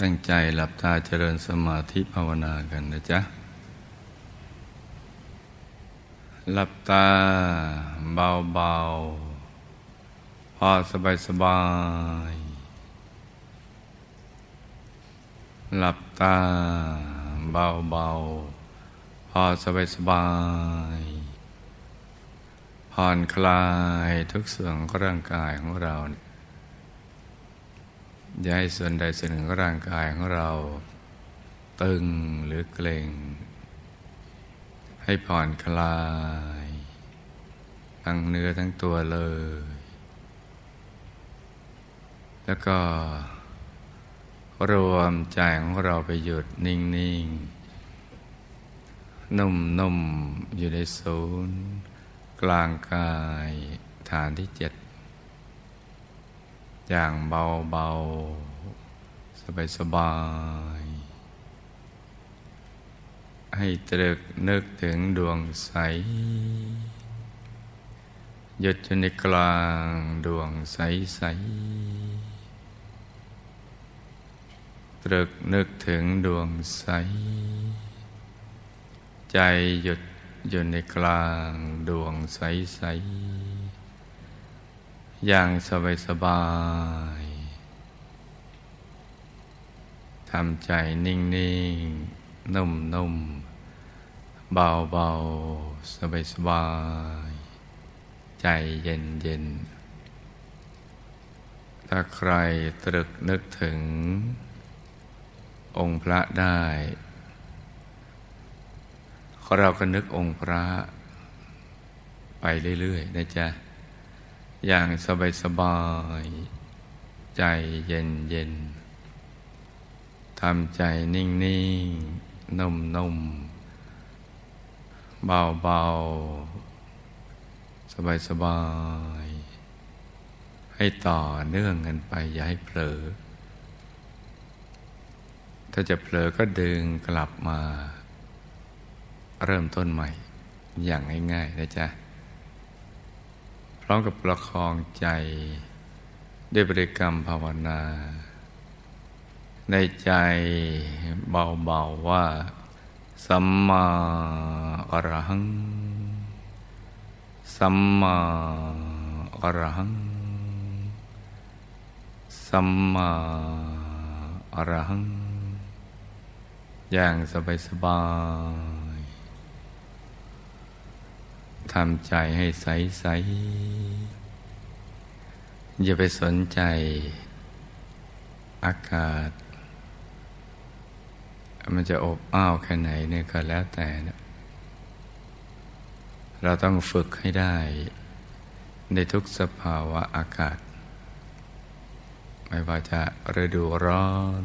ตั้งใจหลับตาเจริญสมาธิภาวนากันนะจ๊ะ หลับตาเบาๆ พอสบายสบาย หลับตาเบาๆ พอสบายสบาย ผ่อนคลายทุกส่วนของร่างกายของเรา อย่าให้ส่วนใดส่วนหนึ่งของร่างกายของเรา ตึงหรือเกร็ง ให้ผ่อนคลาย ทั้งเนื้อทั้งตัวเลย แล้วก็ รวมใจของเราไปหยุดนิ่ง ๆ นุ่ม ๆ อยู่ในศูนย์ กลางกายฐานที่เจ็ด อย่างเบาๆ สบายๆ ให้ตรึกนึกถึงดวงใส หยุดอยู่ในกลางดวงใสใสตรึกนึกถึงดวงใส ใจหยุดอยู่ในกลางดวงใสใส อย่างสบายสบายทำใจนิ่งนิ่งนุ่มนุ่มเบาเบาสบายสบาย ใจเย็นเย็น ถ้าใครตรึกนึกถึง องค์พระได้เราก็นึกองค์พระไปเรื่อยๆนะจ๊ะ อย่างสบายสบาย ใจเย็นเย็นทำใจนิ่งนิ่งนุ่มนุ่มเบาเบาสบายสบาย ให้ต่อเนื่องกันไป อย่าให้เผลอ ถ้าจะเผลอก็ดึงกลับมา เริ่มต้นใหม่อย่างง่ายๆนะจ๊ะ ร้อมกับประคองใจ ด้วยบริกรรมภาวนา ในใจเบาๆว่า สัมมาอรหัง สัมมาอรหัง สัมมาอรหัง อย่างสบายๆ ทำใจให้ใสใสอย่าไปสนใจ อากาศ มันจะอบอ้าวแค่ไหนเนี่ยก็แล้วแต่นะเราต้องฝึกให้ได้ ในทุกสภาวะอากาศ ไม่ว่าจะฤดูร้อน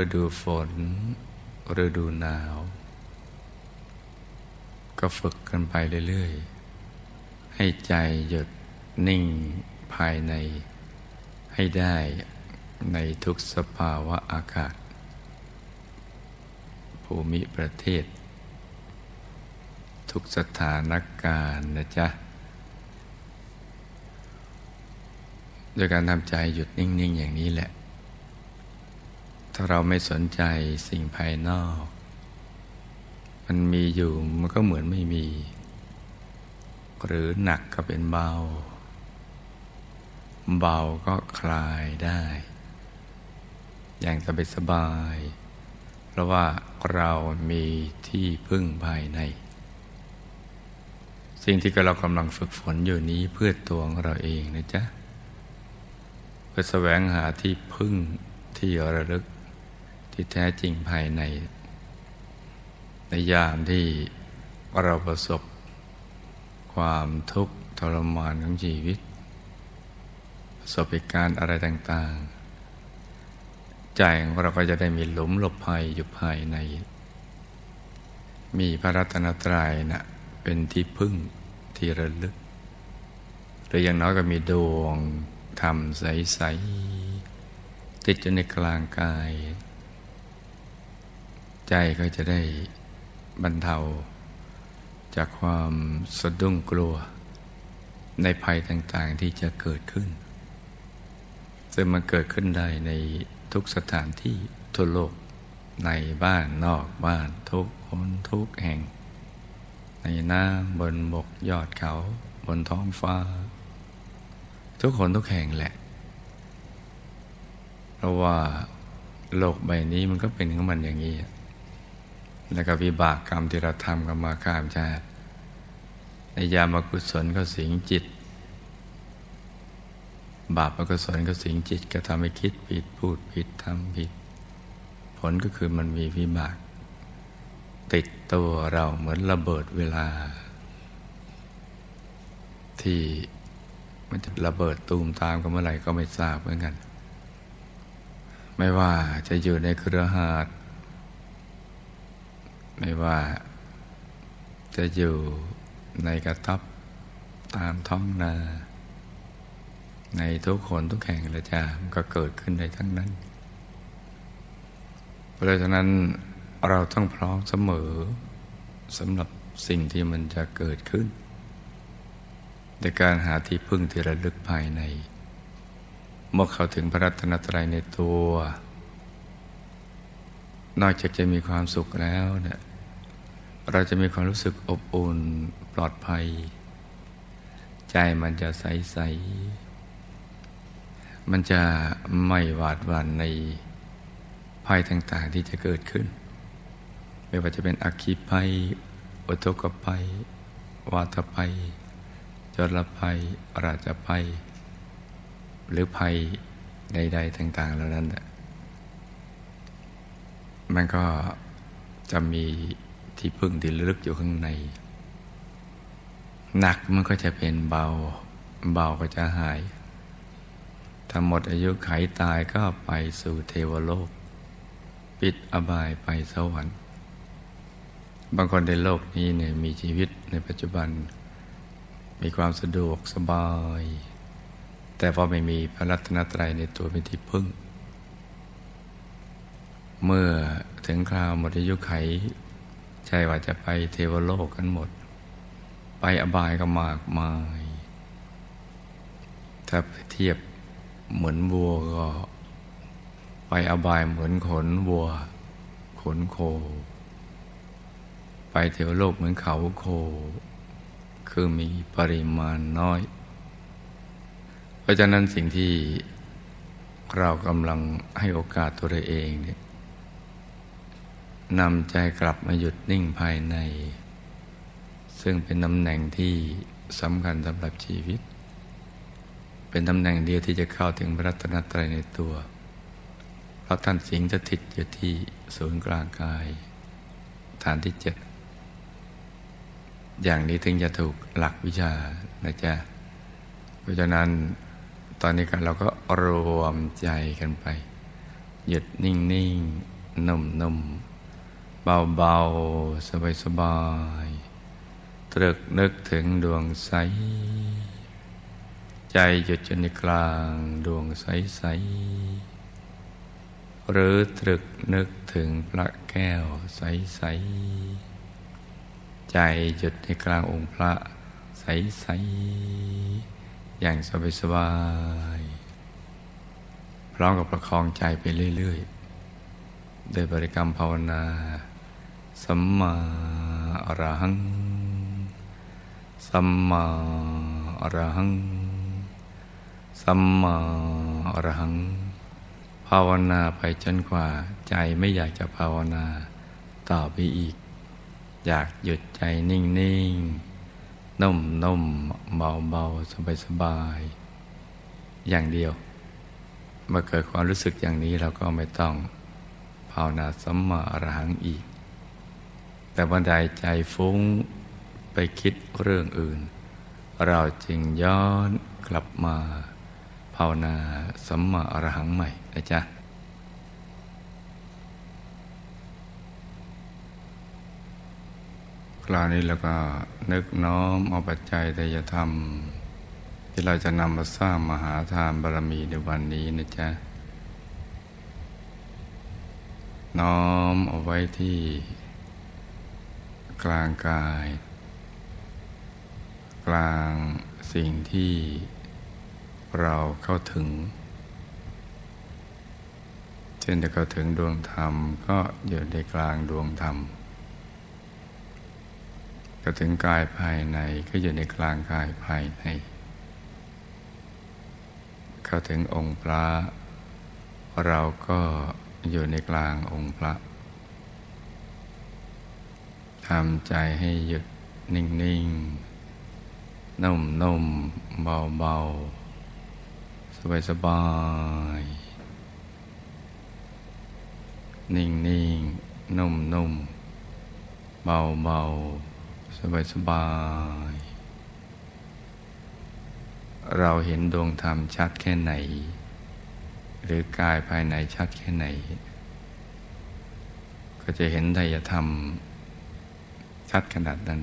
ฤดูฝนฤดูหนาว ก็ฝึกกันไปเรื่อยๆ ให้ใจหยุดนิ่งภายใน ให้ได้ในทุกสภาวะอากาศ ภูมิประเทศ ทุกสถานการณ์นะจ๊ะโดยการทำใจหยุดนิ่ง ๆ อย่างนี้แหละ ถ้าเราไม่สนใจสิ่งภายนอก มันมีอยู่มันก็เหมือนไม่มี หรือหนักก็เป็นเบา เบาก็คลายได้ อย่างสบายสบาย เพราะว่าเรามีที่พึ่งภายใน สิ่งที่เรากำลังฝึกฝนอยู่นี้เพื่อตัวของเราเองนะจ๊ะเพื่อแสวงหาที่พึ่งที่ระลึกที่แท้จริงภายใน ในยามที่เราประสบความทุกข์ทรมานของชีวิต ประสบเหตุการณ์อะไรต่างๆ ใจของเราก็จะได้มีหลุมหลบภัยอยู่ภายใน มีพระรัตนตรัยนะ่ะเป็นที่พึ่งที่ระลึก หรืออย่างน้อยก็มีดวงธรรมใส ๆ ติดอยู่ในกลางกาย ใจก็จะได้ บรรเทา จากความสะดุ้งกลัว ในภัยต่างๆที่จะเกิดขึ้น ซึ่งมันเกิดขึ้นได้ในทุกสถานที่ทั่วโลกในบ้านนอกบ้านทุกคนทุกแห่ง ในน้ำบนบกยอดเขาบนท้องฟ้า ทุกคนทุกแห่งแหละ เพราะว่าโลกใบนี้มันก็เป็นของมันอย่างนี้ แล้วก็วิบากกรรมที่เราทำกันมาข้ามชาติในยามกุศลก็สิงจิต บาปอกุศลก็สิงจิต ก็ทำให้คิดผิดพูดผิดทำผิด ผลก็คือมันมีวิบาก ติดตัวเราเหมือนระเบิดเวลา ที่มันจะระเบิดตูมตามกันเมื่อไหร่ก็ไม่ทราบเหมือนกัน ไม่ว่าจะอยู่ในเครือหาด ไม่ว่าจะอยู่ในกระทับตามท้องนา ในทุกคนทุกแห่งละจ้ามันก็เกิดขึ้นได้ทั้งนั้น เพราะฉะนั้นเราต้องพร้อมเสมอสำหรับสิ่งที่มันจะเกิดขึ้นในการหาที่พึ่งที่ระลึกภายใน เมื่อเข้าถึงพระรัตนตรัยในตัว นอกจากจะมีความสุขแล้วเนี่ย เราจะมีความรู้สึกอบอุ่นปลอดภัย ใจมันจะใสใสมันจะไม่หวาดหวั่นในภัยต่าง ๆ ที่จะเกิดขึ้น ไม่ว่าจะเป็นอักขีภัยอุทกภัย วาทภัย จรภัย ราชภัย หรือภัยใด ๆ ต่าง ๆ เหล่านั้น มันก็จะมี ที่พึ่งที่ลึกอยู่ข้างใน หนักมันก็จะเป็นเบา เบาก็จะหายถ้าหมดอายุไขตายก็ไปสู่เทวโลก ปิดอบายไปสวรรค์ บางคนในโลกนี้เนี่ยมีชีวิตในปัจจุบัน มีความสะดวกสบาย แต่พอไม่มีพระรัตนตรัยในตัวเป็นที่พึ่ง เมื่อถึงคราวหมดอายุไข ช่ว่าจะไปเทวโลกกันหมด ไปอบายก็มากมาย ถ้าเทียบเหมือนวัวก็ ไปอบายเหมือนขนวัว ขนโค ไปเทวโลกเหมือนเขาโค คือมีปริมาณน้อย เพราะฉะนั้นสิ่งที่เรากำลังให้โอกาสตัวเองเนี่ย นำใจกลับมาหยุดนิ่งภายใน ซึ่งเป็นตำแหน่งที่สำคัญสำหรับชีวิต เป็นตำแหน่งเดียวที่จะเข้าถึงพระรัตนตรัยในตัว เพราะท่านสิงสถิตอยู่ที่ศูนย์กลางกาย ฐานที่เจ็ดอย่างนี้ถึงจะถูกหลักวิชานะจ๊ะ เพราะฉะนั้นตอนนี้กันเราก็รวมใจกันไป หยุดนิ่งนิ่งนุ่มนม เบาเบาสบายสบายตรึกนึกถึงดวงใส ใจหยุดจนในกลางดวงใสใสหรือตรึกนึกถึงพระแก้วใสใสใจหยุดในกลางองค์พระใสใสอย่างสบายสบายพร้อมกับประคองใจไปเรื่อย ๆ โดยบริกรรมภาวนา สัมมาอรหัง สัมมาอรหัง สัมมาอรหัง ภาวนาไปจนกว่าใจไม่อยากจะภาวนาต่อไปอีก อยากหยุดใจนิ่งๆ นุ่มนุ่มเบาเบาสบายสบายอย่างเดียวเมื่อเกิดความรู้สึกอย่างนี้เราก็ไม่ต้อง ภาวนาสัมมาอรหังอีก แต่บันไดใจฟุ้งไปคิดเรื่องอื่น เราจึงย้อนกลับมา ภาวนาสัมมาอรหังใหม่นะจ๊ะคราวนี้เราก็นึกน้อมเอาปัจจัยแต่จะทำที่เราจะนำมาสร้างมหาทานบารมีในวันนี้นะจ๊ะ น้อมเอาไว้ที่ กลางกาย กลางสิ่งที่เราเข้าถึง เช่นจะเข้าถึงดวงธรรมก็อยู่ในกลางดวงธรรมก็ถึงกายภายในก็อยู่ในกลางกายภายใน เข้าถึงองค์พระ เราก็อยู่ในกลางองค์พระ ทำใจให้หยุดนิ่งๆ นุ่มๆ เบาๆ สบายๆ นิ่งๆ นุ่มๆ เบาๆ สบายสบายเราเห็นดวงธรรมชัดแค่ไหน หรือกายภายในชัดแค่ไหน ก็จะเห็นไตรธรรม ชัดขนาดนั้น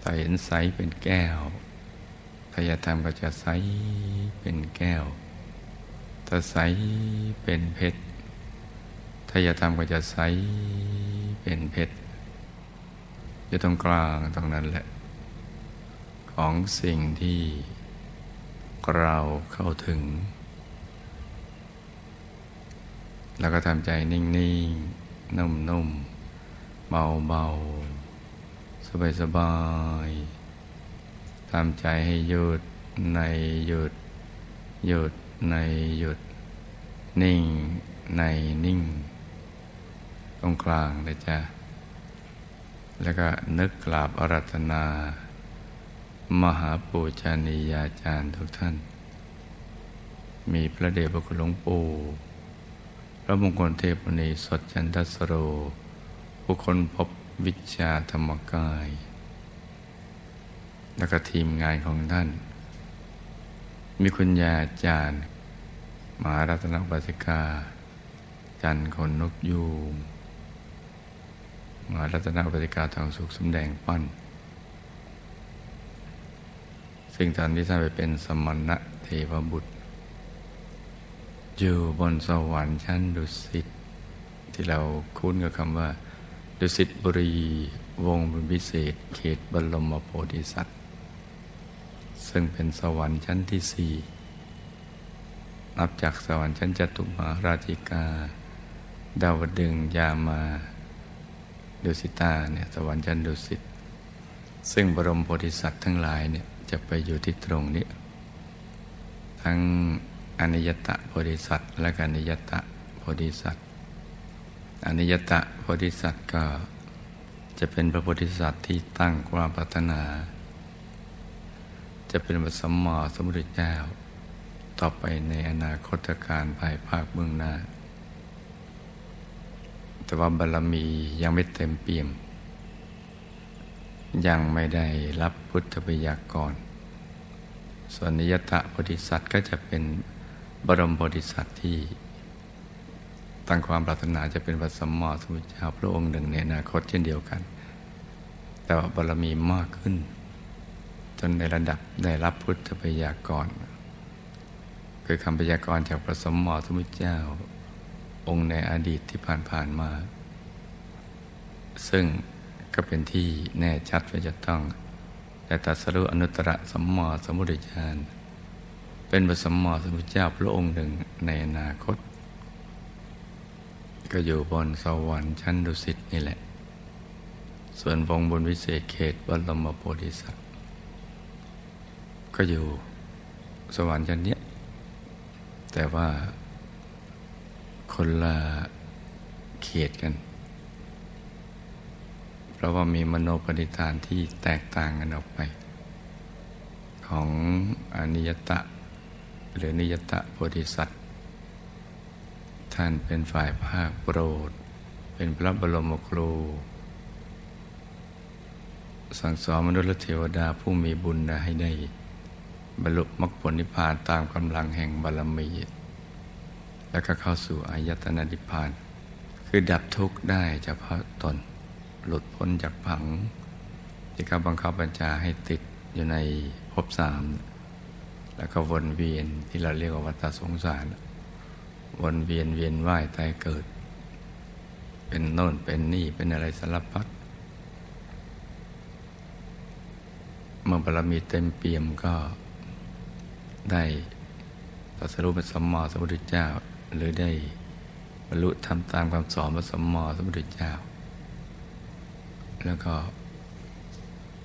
ถ้าเห็นใสเป็นแก้วไตรธรรมก็จะใสเป็นแก้ว ถ้าใสเป็นเพชรไตรธรรมก็จะใสเป็นเพชรอยู่ตรงกลางตรงนั้นแหละ ของสิ่งที่เราเข้าถึง แล้วก็ทำใจนิ่ง ๆ นุ่ม ๆ เบาๆสบายๆทำใจให้หยุดในหยุด หยุดในหยุด นิ่งในนิ่ง ตรงกลางเลยจ้ะแล้วก็นึกกราบอารัธนา มหาปูชนียาจารย์ทุกท่าน มีพระเดชพระคุณหลวงปู่พระมงคลเทพนีสดจันทสโร ผู้คนพบวิชาธรรมกาย แล้วก็ทีมงานของท่าน มีคุณยาจารย์ มหารัตนบัสิกา จันคนนกยูงมารัตนปฏิกาทองสุขสำแดงปั้น ซึ่งตอนที่ท่านไปเป็นสมณะเทวบุตร อยู่บนสวรรค์ชั้นดุสิตที่เราคุ้นกับคำว่า ดุสิตบุรี วงบุญพิเศษ เขตบรมโพธิสัตว์ ซึ่งเป็นสวรรค์ชั้นที่สี่นับจากสวรรค์ชั้นจตุมาราชิกา ดาวดึงยามาดุสิตาเนี่ยสวรรค์ชั้นดุสิตซึ่งบรมโพธิสัตว์ทั้งหลายเนี่ยจะไปอยู่ที่ตรงนี้ ทั้งอนิยตะโพธิสัตว์และกานิยตะโพธิสัตว์ อนิยตะโพธิสัตว์ก็จะเป็นพระโพธิสัตว์ที่ตั้งความปรารถนา จะเป็นพระสมมาสมุทรเจ้า ต่อไปในอนาคตการภายภาคเบื้องหน้า แต่ว่าบารรมียังไม่เต็มเปี่ยม ยังไม่ได้รับพุทธปยากรส่วนนิยตะโพธิสัตว์ก็จะเป็นบรมโพธิสัตว์ที่ ตั้งความปรารถนาจะเป็นพระสัมมาสัมพุทธเจ้าพระองค์หนึ่งในอนาคตเช่นเดียวกัน แต่ว่าบารมีมากขึ้น จนในระดับได้รับพุทธปยากรคือคำปยากรจากพระสมมติสมุทธเจ้า องค์ในอดีตที่ผ่านๆมา ซึ่งก็เป็นที่แน่ชัดว่าจะต้องแต่ตัสรุอนุตตรสัมมาสัมพุทธเจ้าเป็นพระสัมมาสัมพุทธเจ้าพระองค์หนึ่งในอนาคต ก็อยู่บนสวรรค์ชั้นดุสิตนี่แหละ ส่วนวงบนวิเศษเขตบรมโพธิสัตว์ก็อยู่สวรรค์ชั้นนี้แต่ว่าคนละเขตกัน เพราะว่ามีมโนปณิธานที่แตกต่างกันออกไป ของอนิยตะ หรือนิยตะโพธิสัตว์ ท่านเป็นฝ่ายภาคโปรด เป็นพระบรมครู สั่งสอนมนุษย์และเทวดาผู้มีบุญให้ได้ บรรลุมรรคผลนิพพานตามกำลังแห่งบารมี แล้วก็เข้าสู่อายตนะนิพพาน คือดับทุกข์ได้เฉพาะตน หลุดพ้นจากผัง ที่เขาบังคับบัญชาให้ติดอยู่ในภพสาม แล้วก็วนเวียนที่เราเรียกว่าวัฏสงสาร วนเวียนเวียนว่ายตายเกิด เป็นโน่นเป็นนี่เป็นอะไรสารพัดเมื่อบารมีเต็มเปี่ยมก็ได้ตัสรุปเป็นสมมาสมุทรเจ้า หรือได้บรรลุทำตามคำสอนพระสมมอสมุทรเจ้า แล้วก็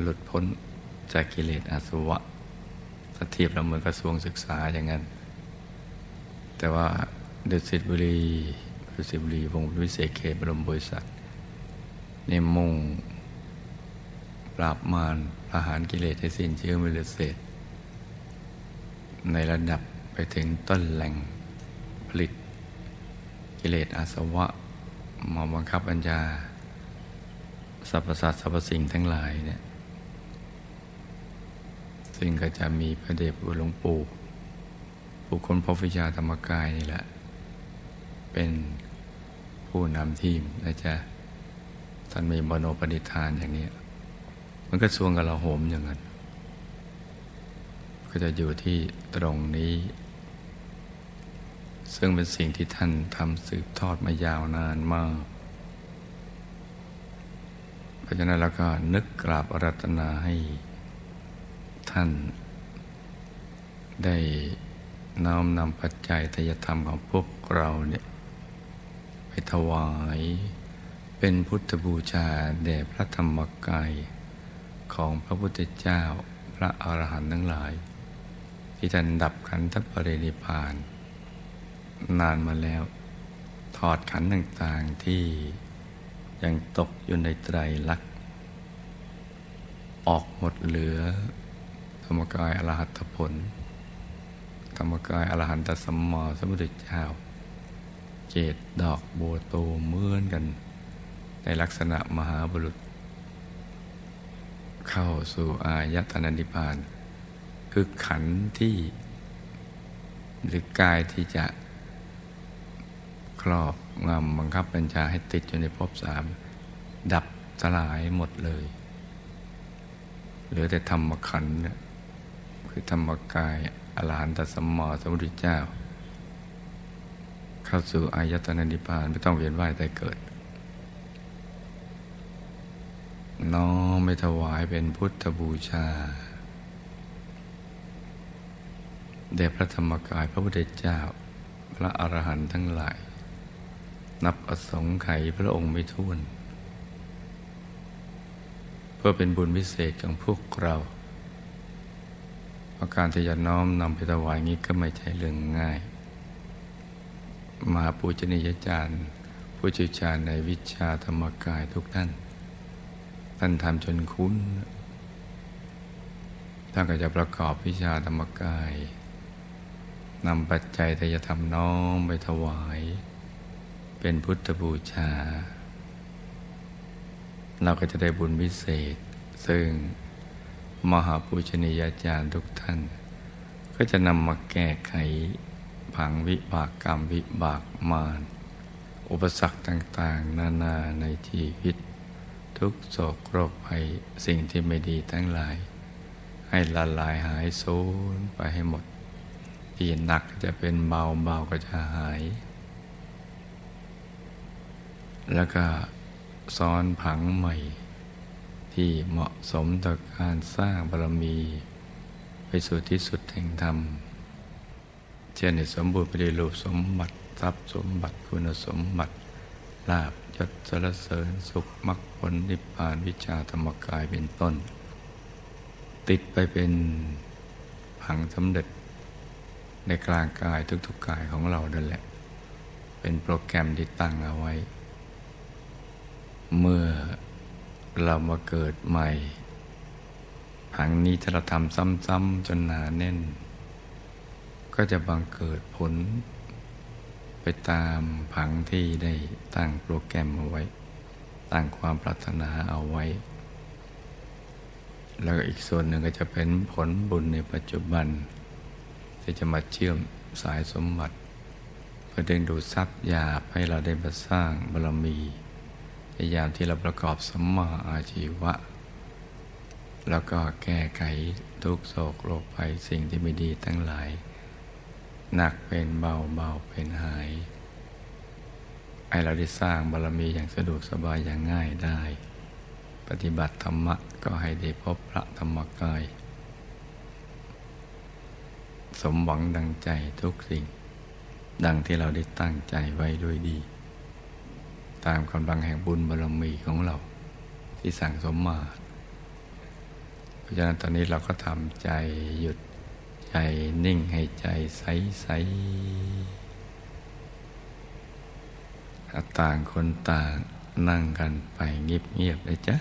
หลุดพ้นจากกิเลสอาสวะถ้าเทียบเราเหมือนกระทรวงศึกษาอย่างนั้น แต่ว่า ดุสิตบุรีดุสิตบุรีวงวิเศษเขตบรมบริษัทในมุ่ง ปราบมารประหารกิเลสให้สิ้นเชื้อมิเลเศษ ในระดับไปถึงต้นแหล่งผลิต กิเลสอาสวะมาบังคับปัญญาสรรพสัตว์สรรพสิ่งทั้งหลายเนี่ยซึ่งก็จะมีพระเดชพระหลวงปู่ผู้คนพบวิชาธรรมกายนี่แหละ เป็นผู้นำทีมนะจ๊ะท่านมีบโนปณิธานอย่างนี้ มันก็สวงกับเราโหมอย่างนั้น ก็จะอยู่ที่ตรงนี้ ซึ่งเป็นสิ่งที่ท่านทำสืบทอดมายาวนานมาก เพราะฉะนั้นเราก็นึกกราบอารัตนาให้ท่าน ได้น้อมนำปัจจัยทยธรรมของพวกเราเนี่ย ไปถวาย เป็นพุทธบูชาแด่พระธรรมกายของพระพุทธเจ้าพระอรหันต์ทั้งหลาย ที่ท่านดับขันธปรินิพาน นานมาแล้ว ถอดขันต่างๆที่ยังตกอยู่ในไตรลักษณ์ออกหมดเหลือ ธรรมกายอรหัตผล ธรรมกายอรหันตสัมมาสัมพุทธเจ้า เจดดอกบัวโตเหมือนกัน ในลักษณะมหาบุรุษ เข้าสู่อายตนะนิพพาน คือขันที่ หรือกายที่จะ ครอบงำบังคับบัญชาให้ติดอยู่ในภพสาม ดับสลายหมดเลยเหลือแต่ธรรมขันธ์คือธรรมกายอรหันตสัมมาสัมพุทธเจ้า เข้าสู่อายตนะนิพพานไม่ต้องเวียนว่ายแต่เกิด น้อมไปถวายเป็นพุทธบูชาแด่พระธรรมกายพระพุทธเจ้า พระอรหันต์ทั้งหลาย นับอสงไขยพระองค์ไม่ท้วน เพื่อเป็นบุญพิเศษของพวกเราเพราะการที่จะน้อมนำไปถวายนี้ก็ไม่ใช่เรื่องง่าย มหาปูชนียาจารย์ ผู้เชี่ยวชาญในวิชาธรรมกายทุกท่าน ท่านทำจนคุ้น ท่านก็จะประกอบวิชาธรรมกายนำปัจจัยทยธรรมน้อมไปถวาย เป็นพุทธบูชา เราก็จะได้บุญพิเศษ ซึ่งมหาปูชนียาจารย์ทุกท่าน ก็จะนำมาแก้ไข ผังวิบากกรรมวิบากมารอุปสรรคต่างๆ นานาในชีวิต ทุกโศกโรคภัยสิ่งที่ไม่ดีทั้งหลาย ให้ละลายหายสูญไปให้หมด ที่หนักจะเป็นเบาเบาก็จะหาย แล้วก็ซ้อนผังใหม่ ที่เหมาะสมต่อการสร้างบารมี ไปสู่ที่สุดแห่งธรรม เช่นสมบูรณ์ไปด้วยรูปสมบัติทรัพย์สมบัติคุณสมบัติลาบยศสรเสริญสุขมรรคผลนิพพานวิชาธรรมกายเป็นต้น ติดไปเป็นผังสำเร็จ ในกลางกายทุกๆกายของเรานั่นแหละ เป็นโปรแกรมที่ตั้งเอาไว้ เมื่อเรามาเกิดใหม่ผังนี้ถ้าเราทำซ้ำๆจนหนาแน่น ก็จะบังเกิดผล ไปตามผังที่ได้ตั้งโปรแกรมเอาไว้ ตั้งความปรารถนาเอาไว้ แล้วอีกส่วนหนึ่งก็จะเป็นผลบุญในปัจจุบัน ที่จะมาเชื่อมสายสมบัติเพื่อดึงดูดทรัพย์ยาให้เราได้มาสร้างบารมีพยายามที่เราประกอบสมมาอาชีวะ แล้วก็แก้ไขทุกโศกโรคภัยสิ่งที่ไม่ดีทั้งหลาย หนักเป็นเบาเบาเป็นหายให้เราได้สร้างบารมีอย่างสะดวกสบายอย่างง่ายได้ ปฏิบัติธรรมะก็ให้ได้พบพระธรรมกาย สมหวังดังใจทุกสิ่ง ดังที่เราได้ตั้งใจไว้ด้วยดี ตามกำลังแห่งบุญบารมีของเราที่สั่งสมมา เพราะฉะนั้นตอนนี้เราก็ทำใจหยุด ใจนิ่งให้ใจใสใสต่างคนต่างนั่งกันไปเงียบๆเลยจ้ะ